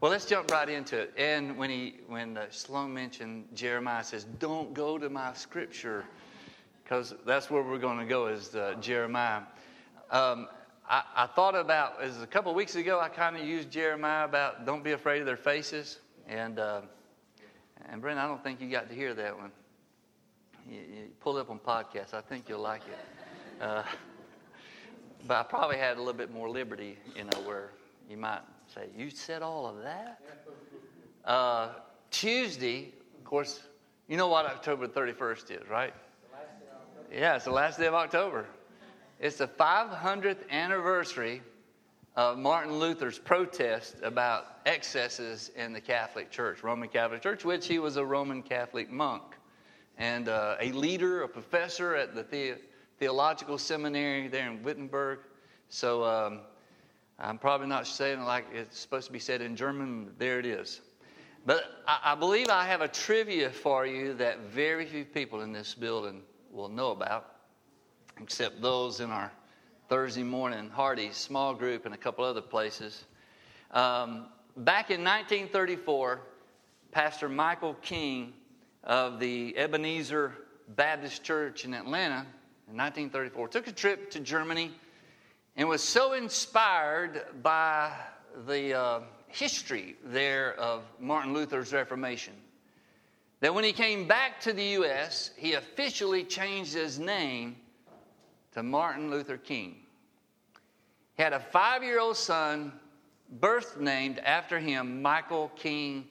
Well, let's jump right into it. And when he, when Sloan mentioned Jeremiah, says, "Don't go to my scripture," because that's where we're going to go is uh, Jeremiah. Um, I, I, thought about as a couple weeks ago, I kind of used Jeremiah about don't be afraid of their faces, and uh, and Brent, I don't think you got to hear that one. You, you pull it up on podcast. I think you'll like it. Uh, but I probably had a little bit more liberty, you know, where you might Say, you said all of that? Uh, Tuesday, of course, you know what October 31st is, right? Yeah, it's the last day of October. It's the 500th anniversary of Martin Luther's protest about excesses in the Catholic Church, Roman Catholic Church, which he was a Roman Catholic monk and uh, a leader, a professor at the, the- theological seminary there in Wittenberg. So um, I'm probably not saying like it's supposed to be said in German, there it is. But I, I believe I have a trivia for you that very few people in this building will know about, except those in our Thursday morning Hardy small group and a couple other places. Um, back in 1934, Pastor Michael King of the Ebenezer Baptist Church in Atlanta in 1934 took a trip to Germany and was so inspired by the uh, history there of Martin Luther's Reformation that when he came back to the U.S., he officially changed his name to Martin Luther King. He had a five year old son, birth named after him, Michael King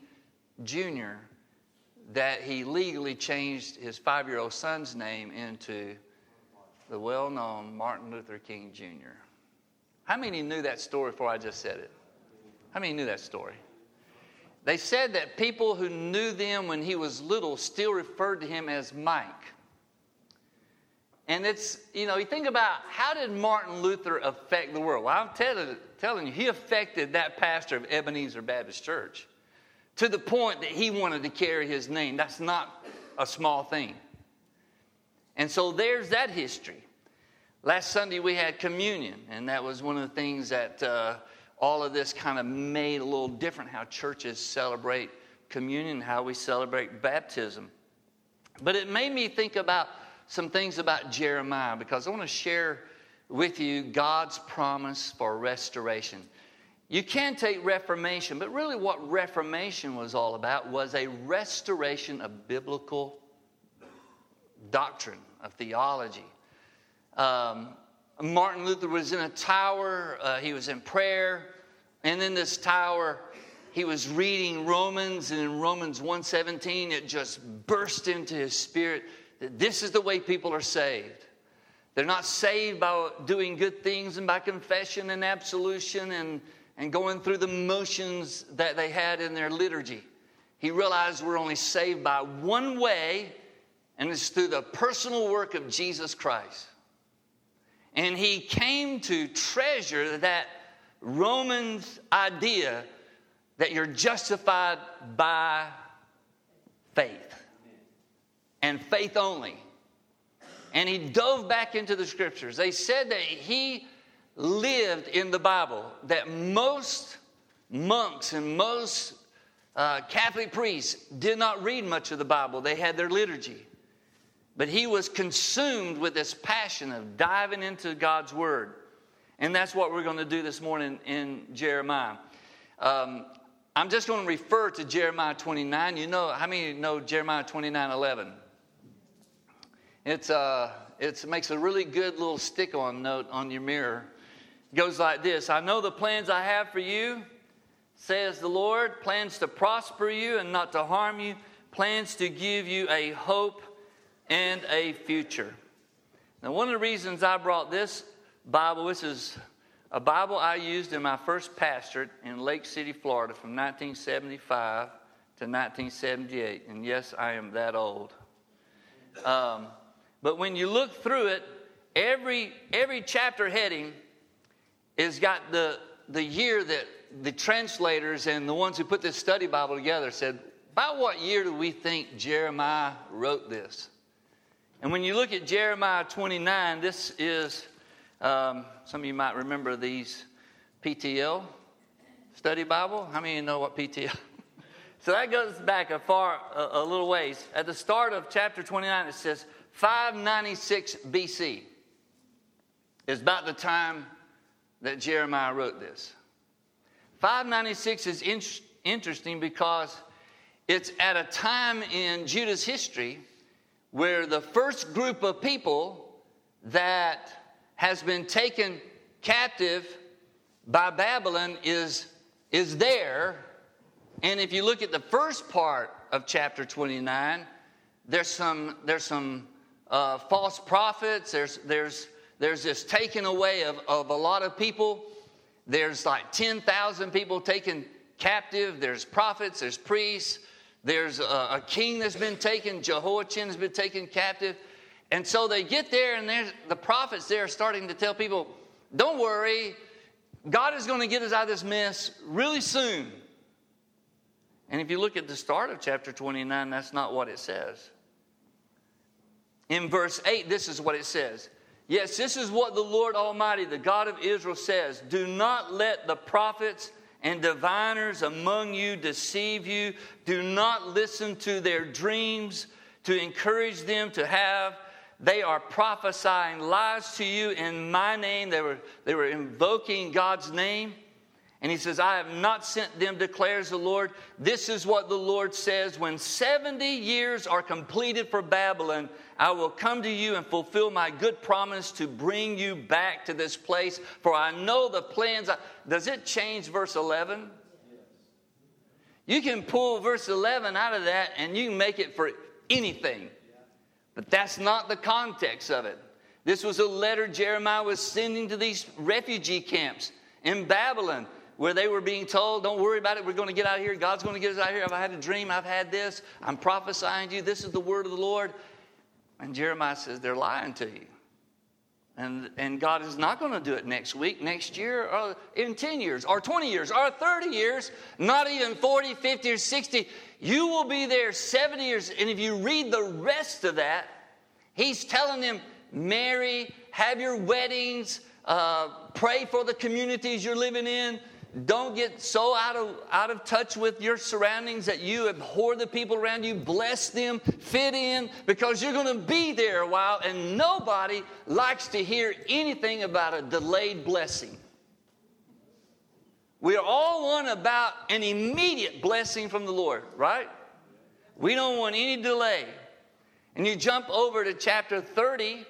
Jr., that he legally changed his five year old son's name into the well known Martin Luther King Jr. How many knew that story before I just said it? How many knew that story? They said that people who knew them when he was little still referred to him as Mike. And it's, you know, you think about how did Martin Luther affect the world? Well, I'm telling, telling you, he affected that pastor of Ebenezer Baptist Church to the point that he wanted to carry his name. That's not a small thing. And so there's that history. Last Sunday we had communion, and that was one of the things that uh, all of this kind of made a little different how churches celebrate communion, how we celebrate baptism. But it made me think about some things about Jeremiah because I want to share with you God's promise for restoration. You can take Reformation, but really what Reformation was all about was a restoration of biblical doctrine, of theology. Um, Martin Luther was in a tower, uh, he was in prayer, and in this tower, he was reading Romans, and in Romans 1:17, it just burst into his spirit that this is the way people are saved. They're not saved by doing good things and by confession and absolution and, and going through the motions that they had in their liturgy. He realized we're only saved by one way, and it's through the personal work of Jesus Christ. And he came to treasure that Romans idea that you're justified by faith and faith only. And he dove back into the scriptures. They said that he lived in the Bible, that most monks and most uh, Catholic priests did not read much of the Bible, they had their liturgy. But he was consumed with this passion of diving into God's Word. And that's what we're going to do this morning in Jeremiah. Um, I'm just going to refer to Jeremiah 29. You know, how many know Jeremiah 29 11? It's, uh, it makes a really good little stick on note on your mirror. It goes like this I know the plans I have for you, says the Lord plans to prosper you and not to harm you, plans to give you a hope and a future. Now, one of the reasons I brought this Bible, this is a Bible I used in my first pastorate in Lake City, Florida from 1975 to 1978. And yes, I am that old. Um, but when you look through it, every, every chapter heading has got the, the year that the translators and the ones who put this study Bible together said, about what year do we think Jeremiah wrote this? And when you look at Jeremiah 29, this is, um, some of you might remember these PTL study Bible? How many of you know what PTL? so that goes back a far, a, a little ways. At the start of chapter 29, it says 596 BC is about the time that Jeremiah wrote this. 596 is in, interesting because it's at a time in Judah's history where the first group of people that has been taken captive by Babylon is, is there. And if you look at the first part of chapter 29, there's some, there's some uh, false prophets, there's, there's, there's this taking away of, of a lot of people. There's like 10,000 people taken captive, there's prophets, there's priests, there's a, a king that's been taken, Jehoiachin has been taken captive. And so they get there, and the prophets there are starting to tell people, don't worry, God is going to get us out of this mess really soon. And if you look at the start of chapter 29, that's not what it says. In verse 8, this is what it says. Yes, this is what the Lord Almighty, the God of Israel, says Do not let the prophets and diviners among you deceive you. Do not listen to their dreams to encourage them to have they are prophesying lies to you in my name. They were, they were invoking God's name. And he says, I have not sent them, declares the Lord. This is what the Lord says When 70 years are completed for Babylon, I will come to you and fulfill my good promise to bring you back to this place. For I know the plans. Does it change verse 11? You can pull verse 11 out of that and you can make it for anything. But that's not the context of it. This was a letter Jeremiah was sending to these refugee camps in Babylon where they were being told, Don't worry about it, we're going to get out of here. God's going to get us out of here. I've had a dream, I've had this, I'm prophesying to you, this is the word of the Lord. And Jeremiah says, They're lying to you. And, and God is not going to do it next week, next year, or in 10 years, or 20 years, or 30 years, not even 40, 50, or 60. You will be there 70 years. And if you read the rest of that, he's telling them, marry, have your weddings, uh, pray for the communities you're living in. Don't get so out of, out of touch with your surroundings that you abhor the people around you. Bless them, fit in, because you're going to be there a while, and nobody likes to hear anything about a delayed blessing. We are all one about an immediate blessing from the Lord, right? We don't want any delay. And you jump over to chapter 30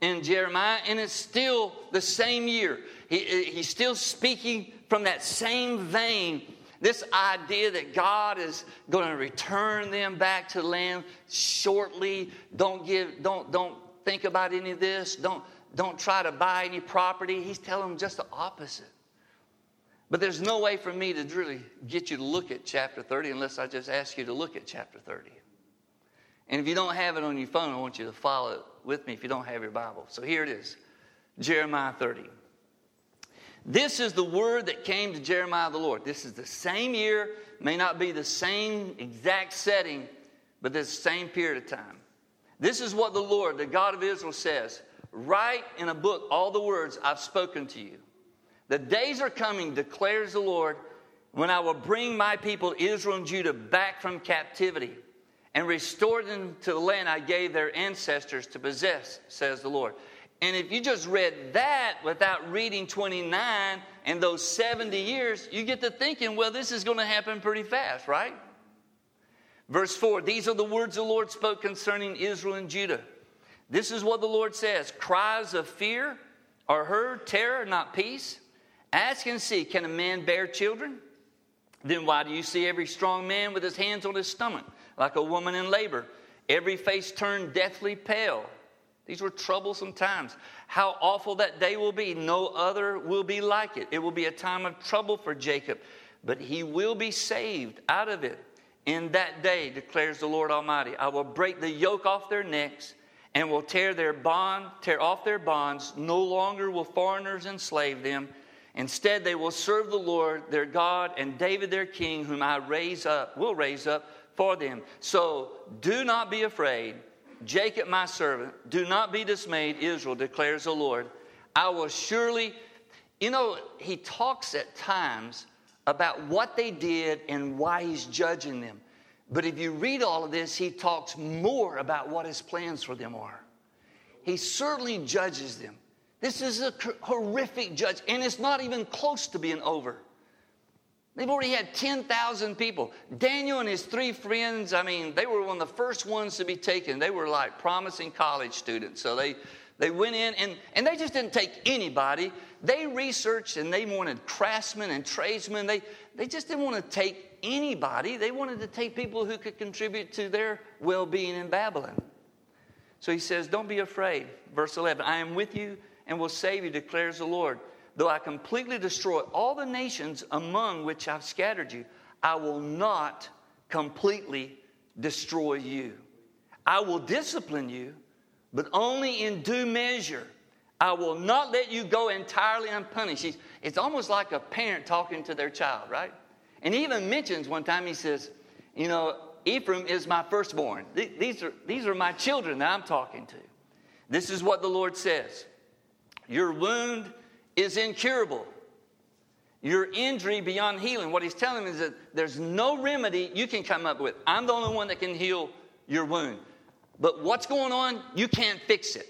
in Jeremiah, and it's still the same year. He, he's still speaking from that same vein. This idea that God is going to return them back to the land shortly. Don't give, don't, don't think about any of this. Don't, don't try to buy any property. He's telling them just the opposite. But there's no way for me to really get you to look at chapter 30 unless I just ask you to look at chapter 30. And if you don't have it on your phone, I want you to follow it with me if you don't have your Bible. So here it is Jeremiah 30. This is the word that came to Jeremiah the Lord. This is the same year, may not be the same exact setting, but this same period of time. This is what the Lord, the God of Israel, says Write in a book all the words I've spoken to you. The days are coming, declares the Lord, when I will bring my people, Israel and Judah, back from captivity and restore them to the land I gave their ancestors to possess, says the Lord. And if you just read that without reading 29 and those 70 years, you get to thinking, well, this is going to happen pretty fast, right? Verse 4 These are the words the Lord spoke concerning Israel and Judah. This is what the Lord says Cries of fear are heard, terror, not peace. Ask and see, can a man bear children? Then why do you see every strong man with his hands on his stomach, like a woman in labor? Every face turned deathly pale. These were troublesome times. How awful that day will be. No other will be like it. It will be a time of trouble for Jacob, but he will be saved out of it. In that day, declares the Lord Almighty, I will break the yoke off their necks and will tear their bond, tear off their bonds. No longer will foreigners enslave them. Instead, they will serve the Lord their God and David their king, whom I raise up, will raise up for them. So do not be afraid, Jacob my servant. Do not be dismayed, Israel, declares the Lord. I will surely, You know, he talks at times about what they did and why he's judging them. But if you read all of this, he talks more about what his plans for them are. He certainly judges them. This is a horrific judge, and it's not even close to being over. They've already had 10,000 people. Daniel and his three friends, I mean, they were one of the first ones to be taken. They were like promising college students. So they, they went in, and, and they just didn't take anybody. They researched and they wanted craftsmen and tradesmen. They, they just didn't want to take anybody. They wanted to take people who could contribute to their well being in Babylon. So he says, Don't be afraid. Verse 11 I am with you and will save you, declares the Lord. Though I completely destroy all the nations among which I've scattered you, I will not completely destroy you. I will discipline you, but only in due measure. I will not let you go entirely unpunished. It's almost like a parent talking to their child, right? And he even mentions one time, he says, You know, Ephraim is my firstborn. These are, these are my children that I'm talking to. This is what the Lord says Your wound is incurable. Your injury beyond healing. What he's telling me is that there's no remedy you can come up with. I'm the only one that can heal your wound. But what's going on, you can't fix it.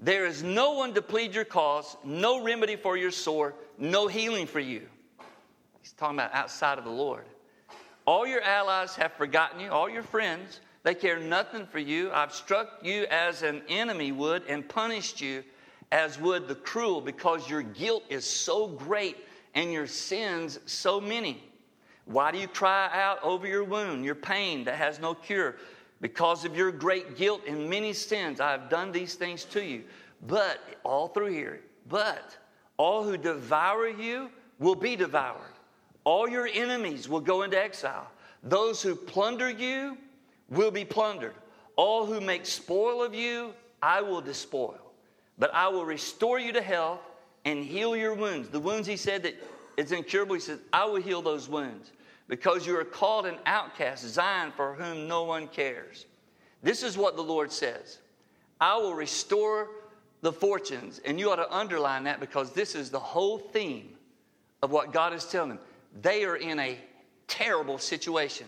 There is no one to plead your cause, no remedy for your sore, no healing for you. He's talking about outside of the Lord. All your allies have forgotten you, all your friends, they care nothing for you. I've struck you as an enemy would and punished you as would the cruel, because your guilt is so great and your sins so many. Why do you cry out over your wound, your pain that has no cure? Because of your great guilt and many sins, I have done these things to you. But, all through here, but all who devour you will be devoured. All your enemies will go into exile. Those who plunder you will be plundered. All who make spoil of you, I will despoil. But I will restore you to health and heal your wounds. The wounds he said that it's incurable, he says, I will heal those wounds because you are called an outcast, Zion, for whom no one cares. This is what the Lord says I will restore the fortunes. And you ought to underline that because this is the whole theme of what God is telling them. They are in a terrible situation,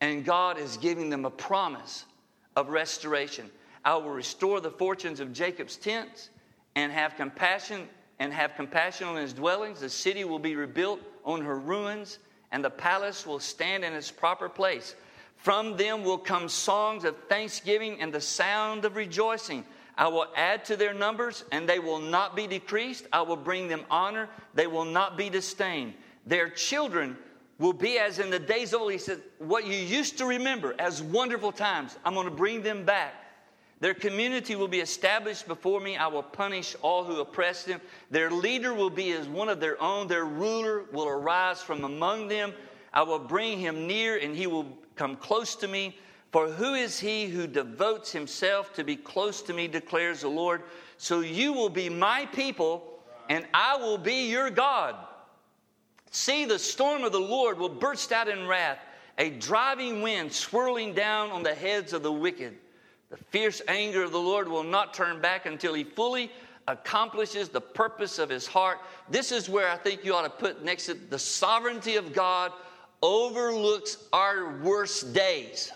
and God is giving them a promise of restoration. I will restore the fortunes of Jacob's tents and have compassion and have compassion on his dwellings. The city will be rebuilt on her ruins, and the palace will stand in its proper place. From them will come songs of thanksgiving and the sound of rejoicing. I will add to their numbers, and they will not be decreased. I will bring them honor, they will not be disdained. Their children will be as in the days of old. He said, What you used to remember as wonderful times, I'm going to bring them back. Their community will be established before me. I will punish all who oppress them. Their leader will be as one of their own. Their ruler will arise from among them. I will bring him near, and he will come close to me. For who is he who devotes himself to be close to me, declares the Lord? So you will be my people, and I will be your God. See, the storm of the Lord will burst out in wrath, a driving wind swirling down on the heads of the wicked. The fierce anger of the Lord will not turn back until he fully accomplishes the purpose of his heart. This is where I think you ought to put next to the sovereignty of God overlooks our worst days.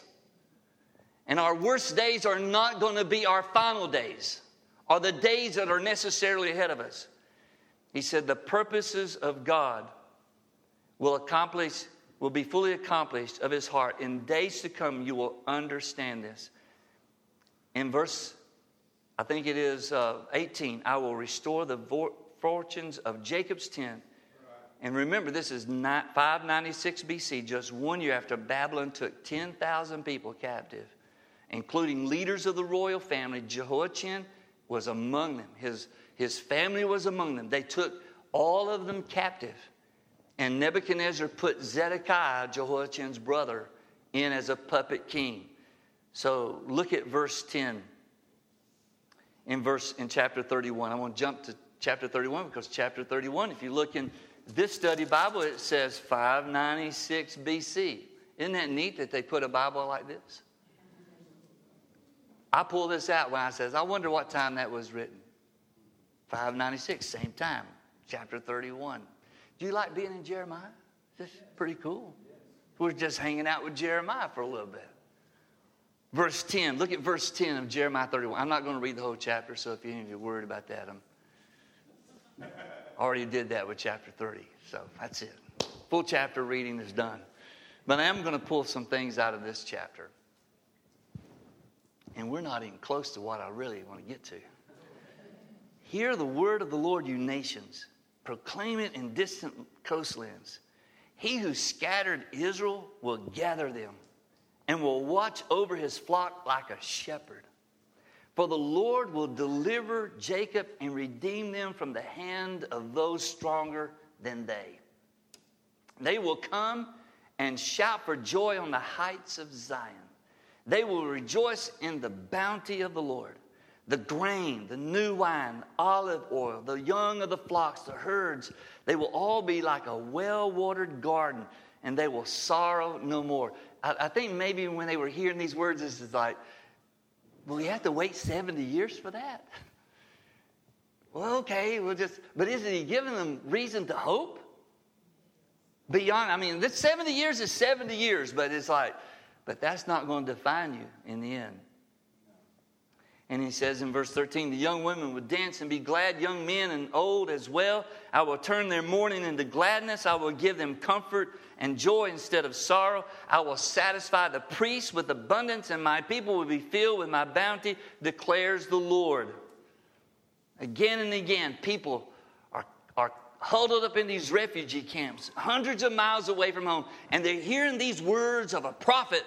And our worst days are not going to be our final days, or the days that are necessarily ahead of us. He said, The purposes of God will accomplish, will be fully accomplished of his heart. In days to come, you will understand this in verse, I think it is uh, 18, I will restore the fortunes of Jacob's tent. And remember, this is 596 BC, just one year after Babylon took 10,000 people captive, including leaders of the royal family. Jehoiachin was among them, his, his family was among them. They took all of them captive. And Nebuchadnezzar put Zedekiah, Jehoiachin's brother, in as a puppet king. So look at verse 10 in verse in chapter 31. I want to jump to chapter 31 because chapter 31, if you look in this study Bible, it says 596 BC. Isn't that neat that they put a Bible like this? I pull this out when I says, I wonder what time that was written. 596, same time. chapter 31. Do you like being in Jeremiah? This is pretty cool. We're just hanging out with Jeremiah for a little bit. Verse 10, look at verse 10 of Jeremiah 31. I'm not going to read the whole chapter, so if any of you are worried about that, I'm already did that with chapter 30. So that's it. Full chapter reading is done. But I am going to pull some things out of this chapter. And we're not even close to what I really want to get to. Hear the word of the Lord, you nations. Proclaim it in distant coastlands. He who scattered Israel will gather them and will watch over his flock like a shepherd. For the Lord will deliver Jacob and redeem them from the hand of those stronger than they. They will come and shout for joy on the heights of Zion. They will rejoice in the bounty of the Lord. The grain, the new wine, olive oil, the young of the flocks, the herds, they will all be like a well watered garden, and they will sorrow no more. I, I, think maybe when they were hearing these words, this is like, well, you have to wait 70 years for that? Well, okay, we'll just, but isn't he giving them reason to hope? Beyond, I mean, this 70 years is 70 years, but it's like, but that's not going to define you in the end. And he says in verse 13, the young women would dance and be glad, young men and old as well. I will turn their mourning into gladness. I will give them comfort and joy instead of sorrow. I will satisfy the priests with abundance, and my people will be filled with my bounty, declares the Lord. Again and again, people are, are huddled up in these refugee camps, hundreds of miles away from home, and they're hearing these words of a prophet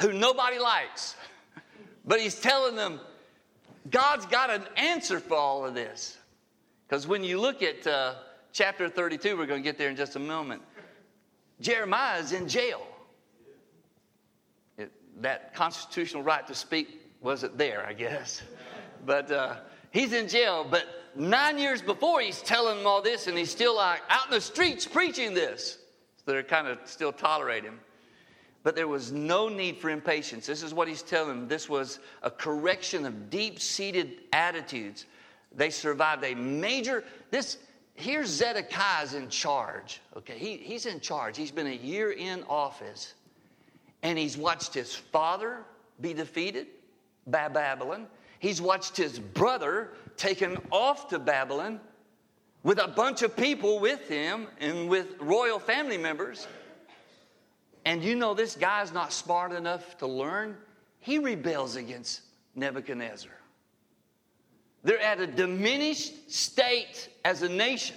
who nobody likes. But he's telling them, God's got an answer for all of this. Because when you look at uh, chapter 32, we're going to get there in just a moment, Jeremiah is in jail. It, that constitutional right to speak wasn't there, I guess. But uh, he's in jail. But nine years before, he's telling them all this, and he's still like out in the streets preaching this. So they're kind of still tolerate him. But there was no need for impatience. This is what he's telling them. This was a correction of deep seated attitudes. They survived a major, this, here's Zedekiah's in charge. Okay, he, he's in charge. He's been a year in office, and he's watched his father be defeated by Babylon. He's watched his brother taken off to Babylon with a bunch of people with him and with royal family members. And you know, this guy's not smart enough to learn. He rebels against Nebuchadnezzar. They're at a diminished state as a nation.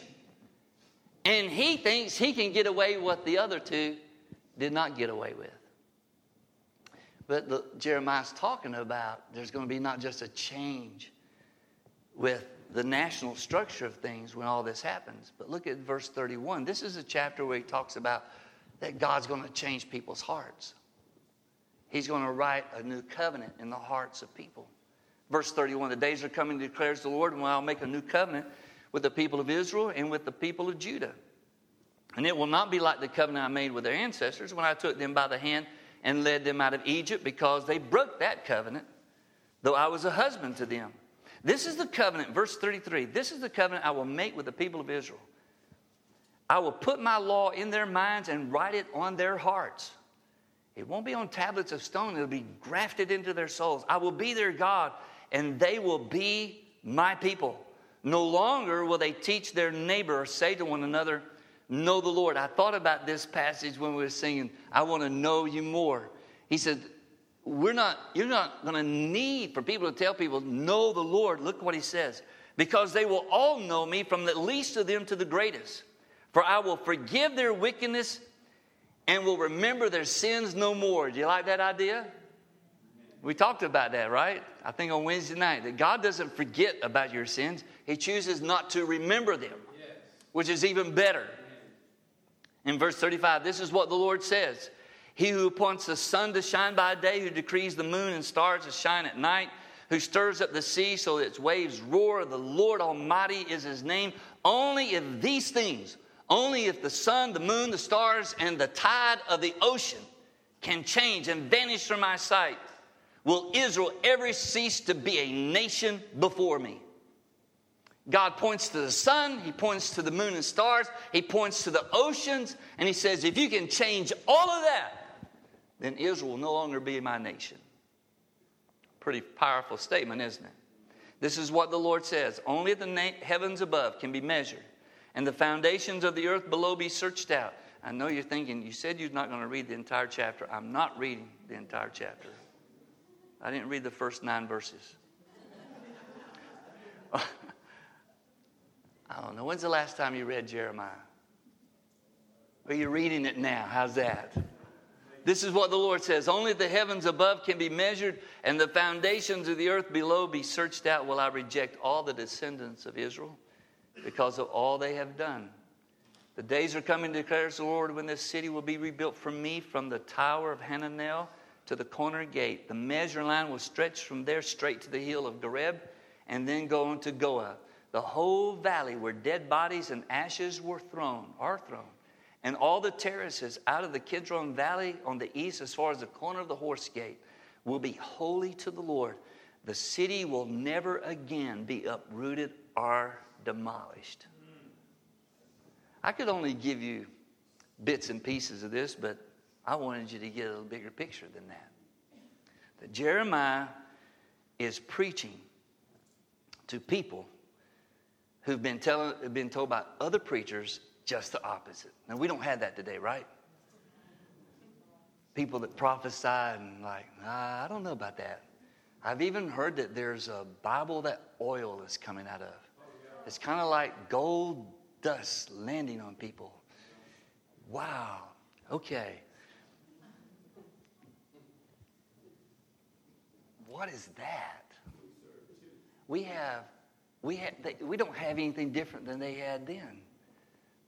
And he thinks he can get away with what the other two did not get away with. But the, Jeremiah's talking about there's going to be not just a change with the national structure of things when all this happens, but look at verse 31. This is a chapter where he talks about that God's going to change people's hearts. He's going to write a new covenant in the hearts of people. Verse 31 The days are coming, declares the Lord, when I'll make a new covenant with the people of Israel and with the people of Judah. And it will not be like the covenant I made with their ancestors when I took them by the hand and led them out of Egypt, because they broke that covenant, though I was a husband to them. This is the covenant, verse 33. This is the covenant I will make with the people of Israel. I will put my law in their minds and write it on their hearts. It won't be on tablets of stone, it'll be grafted into their souls. I will be their God, and they will be my people. No longer will they teach their neighbor or say to one another, Know the Lord. I thought about this passage when we were singing, I want to know you more. He said, We're not, you're not going to need for people to tell people, Know the Lord. Look what he says. Because they will all know me from the least of them to the greatest. For I will forgive their wickedness and will remember their sins no more. Do you like that idea? We talked about that, right? I think on Wednesday night, that God doesn't forget about your sins, He chooses not to remember them, yes. which is even better. In verse 35, this is what the Lord says He who appoints the sun to shine by day, who decrees the moon and stars to shine at night, who stirs up the sea so that its waves roar, the Lord Almighty is His name. Only if these things only if the sun, the moon, the stars, and the tide of the ocean can change and vanish from my sight will Israel ever cease to be a nation before me. God points to the sun, He points to the moon and stars, He points to the oceans, and He says, if you can change all of that, then Israel will no longer be my nation. Pretty powerful statement, isn't it? This is what the Lord says Only the na- heavens above can be measured, and the foundations of the earth below be searched out. I know you're thinking, you said you're not going to read the entire chapter. I'm not reading the entire chapter. I didn't read the first nine verses. I don't know. When's the last time you read Jeremiah? Are you reading it now? How's that? This is what the Lord says Only the heavens above can be measured, and the foundations of the earth below be searched out. Will I reject all the descendants of Israel because of all they have done? The days are coming, declares the Lord, when this city will be rebuilt from me, from the tower of Hananel to the corner gate. The measure line will stretch from there straight to the hill of Gareb and then go on to Goah, The whole valley where dead bodies and ashes were thrown, are thrown, and all the terraces out of the Kidron Valley on the east, as far as the corner of the horse gate, will be holy to the Lord. The city will never again be uprooted or demolished. I could only give you bits and pieces of this, but I wanted you to get a bigger picture than that. That Jeremiah is preaching to people who've been, telling, been told by other preachers just the opposite. Now, we don't have that today, right? People that prophesy and, like, I don't know about that. I've even heard that there's a Bible that oil is coming out of. It's kind of like gold dust landing on people. Wow. Okay. What is that? We have, we have, we don't have anything different than they had then.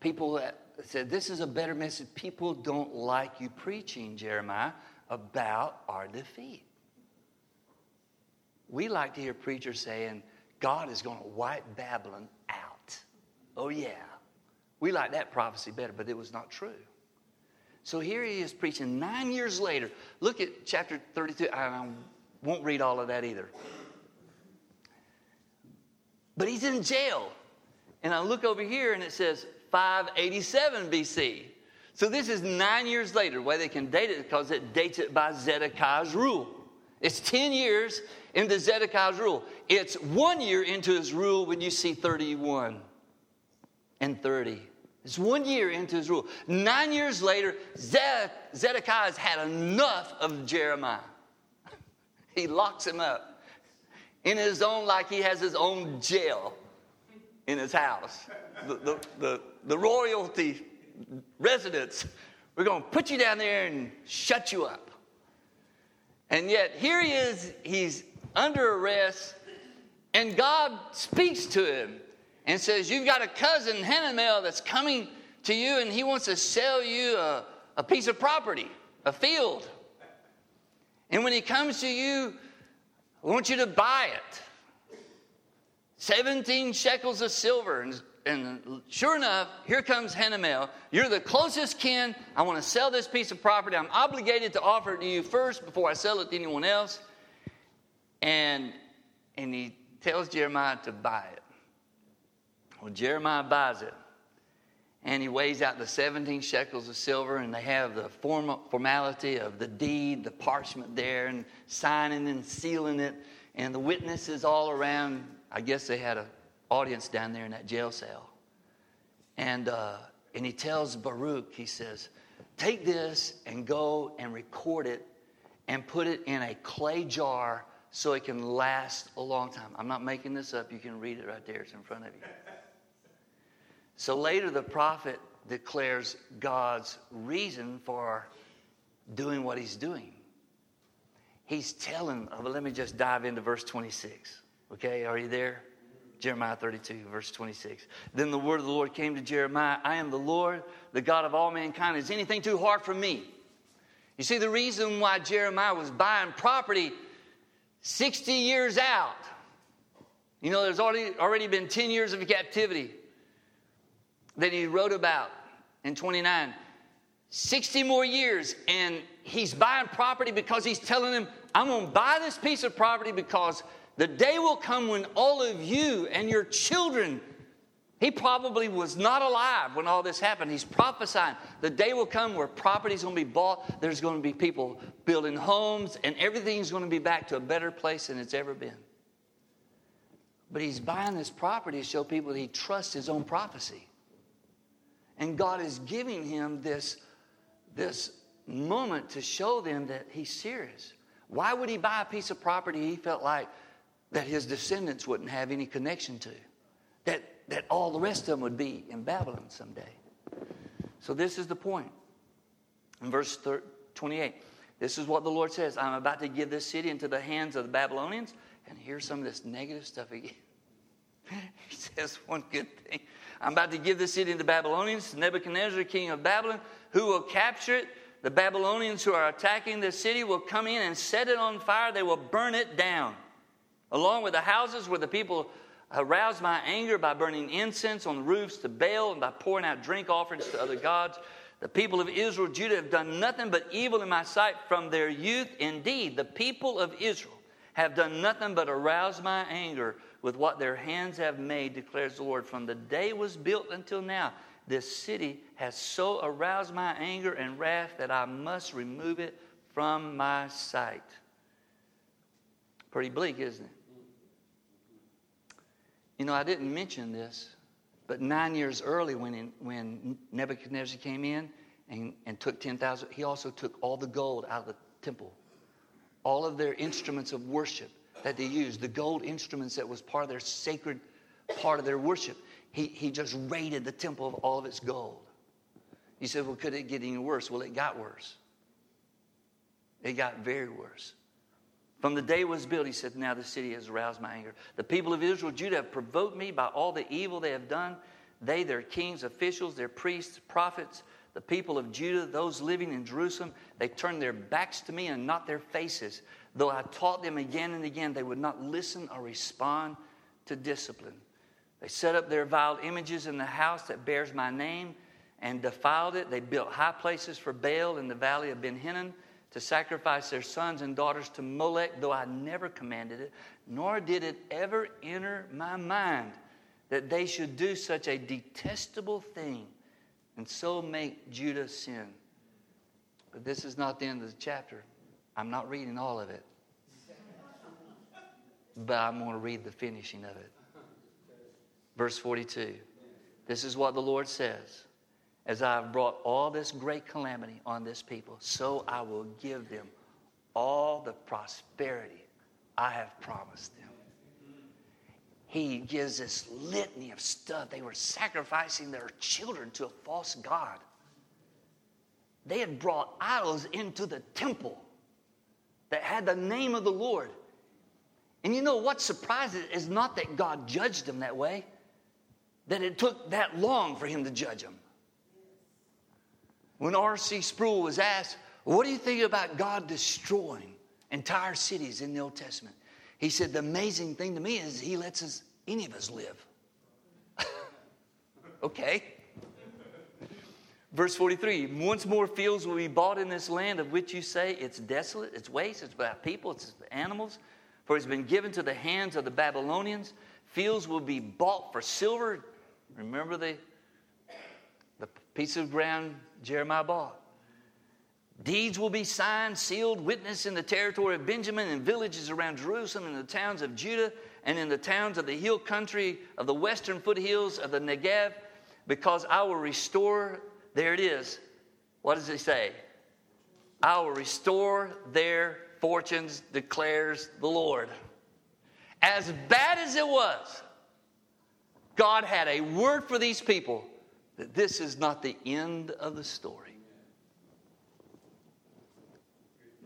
People that said, This is a better message. People don't like you preaching, Jeremiah, about our defeat. We like to hear preachers saying, God is going to wipe Babylon out. Oh, yeah. We like that prophecy better, but it was not true. So here he is preaching nine years later. Look at chapter 32. I won't read all of that either. But he's in jail. And I look over here and it says 587 BC. So this is nine years later. The way they can date it because it dates it by Zedekiah's rule. It's 10 years into Zedekiah's rule. It's one year into his rule when you see 31 and 30. It's one year into his rule. Nine years later, Zedekiah has had enough of Jeremiah. he locks him up in his own, like he has his own jail in his house. The, the, the, the royalty residence. We're going to put you down there and shut you up. And yet, here he is, he's under arrest, and God speaks to him and says, You've got a cousin, Hanamel, that's coming to you, and he wants to sell you a, a piece of property, a field. And when he comes to you, I want you to buy it. 17 shekels of silver. And, and sure enough, here comes Hanamel. You're the closest kin. I want to sell this piece of property. I'm obligated to offer it to you first before I sell it to anyone else. And, and he tells Jeremiah to buy it. Well, Jeremiah buys it. And he weighs out the 17 shekels of silver, and they have the form, formality of the deed, the parchment there, and signing and sealing it, and the witnesses all around. I guess they had an audience down there in that jail cell. And, uh, and he tells Baruch, he says, Take this and go and record it and put it in a clay jar so it can last a long time. I'm not making this up. You can read it right there, it's in front of you. So later, the prophet declares God's reason for doing what he's doing. He's telling, oh, let me just dive into verse 26. Okay, are you there? Jeremiah 32, verse 26. Then the word of the Lord came to Jeremiah I am the Lord, the God of all mankind. Is anything too hard for me? You see, the reason why Jeremiah was buying property 60 years out, you know, there's already, already been 10 years of captivity that he wrote about in 29. 60 more years, and he's buying property because he's telling him, I'm going to buy this piece of property because The day will come when all of you and your children, he probably was not alive when all this happened. He's prophesying. The day will come where property's going to be bought, there's going to be people building homes, and everything's going to be back to a better place than it's ever been. But he's buying this property to show people that he trusts his own prophecy. And God is giving him this, this moment to show them that he's serious. Why would he buy a piece of property he felt like that his descendants wouldn't have any connection to? That, that all the rest of them would be in Babylon someday. So, this is the point. In verse 28, this is what the Lord says I'm about to give this city into the hands of the Babylonians. And here's some of this negative stuff again. he says one good thing. I'm about to give this city into the Babylonians, Nebuchadnezzar, king of Babylon, who will capture it the Babylonians who are attacking the city will come in and set it on fire. They will burn it down, along with the houses where the people aroused my anger by burning incense on the roofs to Baal and by pouring out drink offerings to other gods. The people of Israel, Judah, have done nothing but evil in my sight from their youth. Indeed, the people of Israel have done nothing but arouse my anger with what their hands have made, declares the Lord. From the day was built until now, this city has so aroused my anger and wrath that I must remove it from my sight. Pretty bleak, isn't it? You know, I didn't mention this, but nine years early, when, in, when Nebuchadnezzar came in and, and took 10,000, he also took all the gold out of the temple, all of their instruments of worship that they used, the gold instruments that was part of their sacred part of their worship he, he just raided the temple of all of its gold. He said, Well, could it get any worse? Well, it got worse. It got very worse. From the day it was built, he said, Now the city has aroused my anger. The people of Israel, Judah, have provoked me by all the evil they have done. They, their kings, officials, their priests, prophets, the people of Judah, those living in Jerusalem, they turned their backs to me and not their faces. Though I taught them again and again, they would not listen or respond to discipline. They set up their vile images in the house that bears my name and defiled it. They built high places for Baal in the valley of Ben Hinnom to sacrifice their sons and daughters to Molech, though I never commanded it, nor did it ever enter my mind that they should do such a detestable thing and so make Judah sin. But this is not the end of the chapter. I'm not reading all of it, but I'm going to read the finishing of it. Verse 42. This is what the Lord says As I have brought all this great calamity on this people, so I will give them all the prosperity I have promised them. He gives this litany of stuff. They were sacrificing their children to a false God. They had brought idols into the temple that had the name of the Lord. And you know what surprises is not that God judged them that way that it took that long for him to judge them. When R.C. Sproul was asked, What do you think about God destroying entire cities in the Old Testament? He said, The amazing thing to me is he lets us, any of us live. okay. Verse 43 Once more fields will be bought in this land of which you say it's desolate, it's waste, it's without people, it's animals, for it's been given to the hands of the Babylonians. Fields will be bought for silver, Remember the, the piece of ground Jeremiah bought. Deeds will be signed, sealed, witnessed in the territory of Benjamin and villages around Jerusalem and the towns of Judah and in the towns of the hill country of the western foothills of the Negev, because I will restore, there it is. What does he say? I will restore their fortunes, declares the Lord. As bad as it was, God had a word for these people that this is not the end of the story.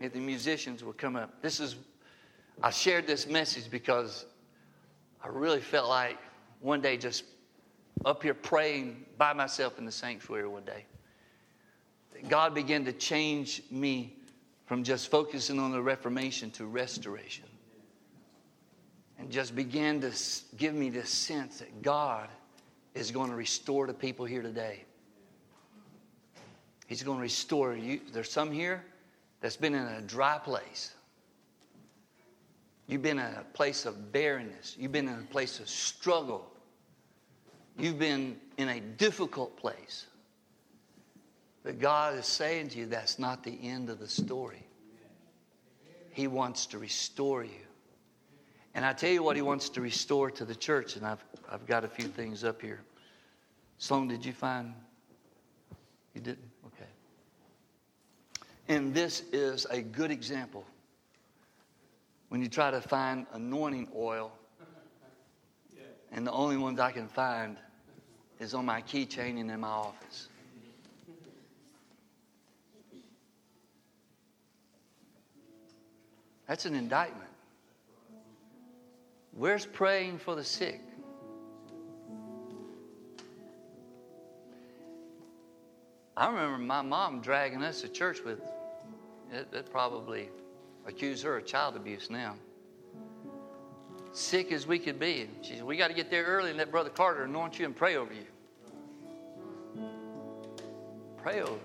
If the musicians will come up. This is, I shared this message because I really felt like one day just up here praying by myself in the sanctuary one day. God began to change me from just focusing on the Reformation to restoration and just began to give me this sense that God is going to restore the people here today. He's going to restore you. There's some here that's been in a dry place. You've been in a place of barrenness. You've been in a place of struggle. You've been in a difficult place. But God is saying to you that's not the end of the story. He wants to restore you. And I tell you what, He wants to restore to the church. And I've, I've got a few things up here. Sloan, did you find? You didn't? Okay. And this is a good example. When you try to find anointing oil, and the only ones I can find is on my keychain and in my office. That's an indictment. Where's praying for the sick? I remember my mom dragging us to church with, it, it probably accuse her of child abuse now. Sick as we could be. She said, We got to get there early and let Brother Carter anoint you and pray over you. Pray over.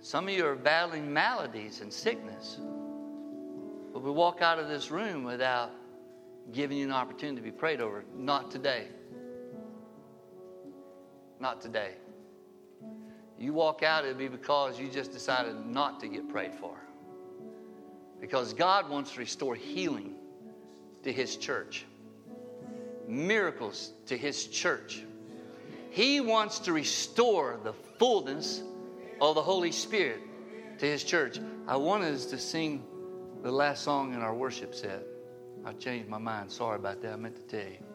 Some of you are battling maladies and sickness. But we walk out of this room without giving you an opportunity to be prayed over. Not today. Not today. You walk out, it'll be because you just decided not to get prayed for. Because God wants to restore healing to His church, miracles to His church. He wants to restore the fullness of the Holy Spirit to His church. I wanted us to sing the last song in our worship set. I changed my mind. Sorry about that. I meant to tell you.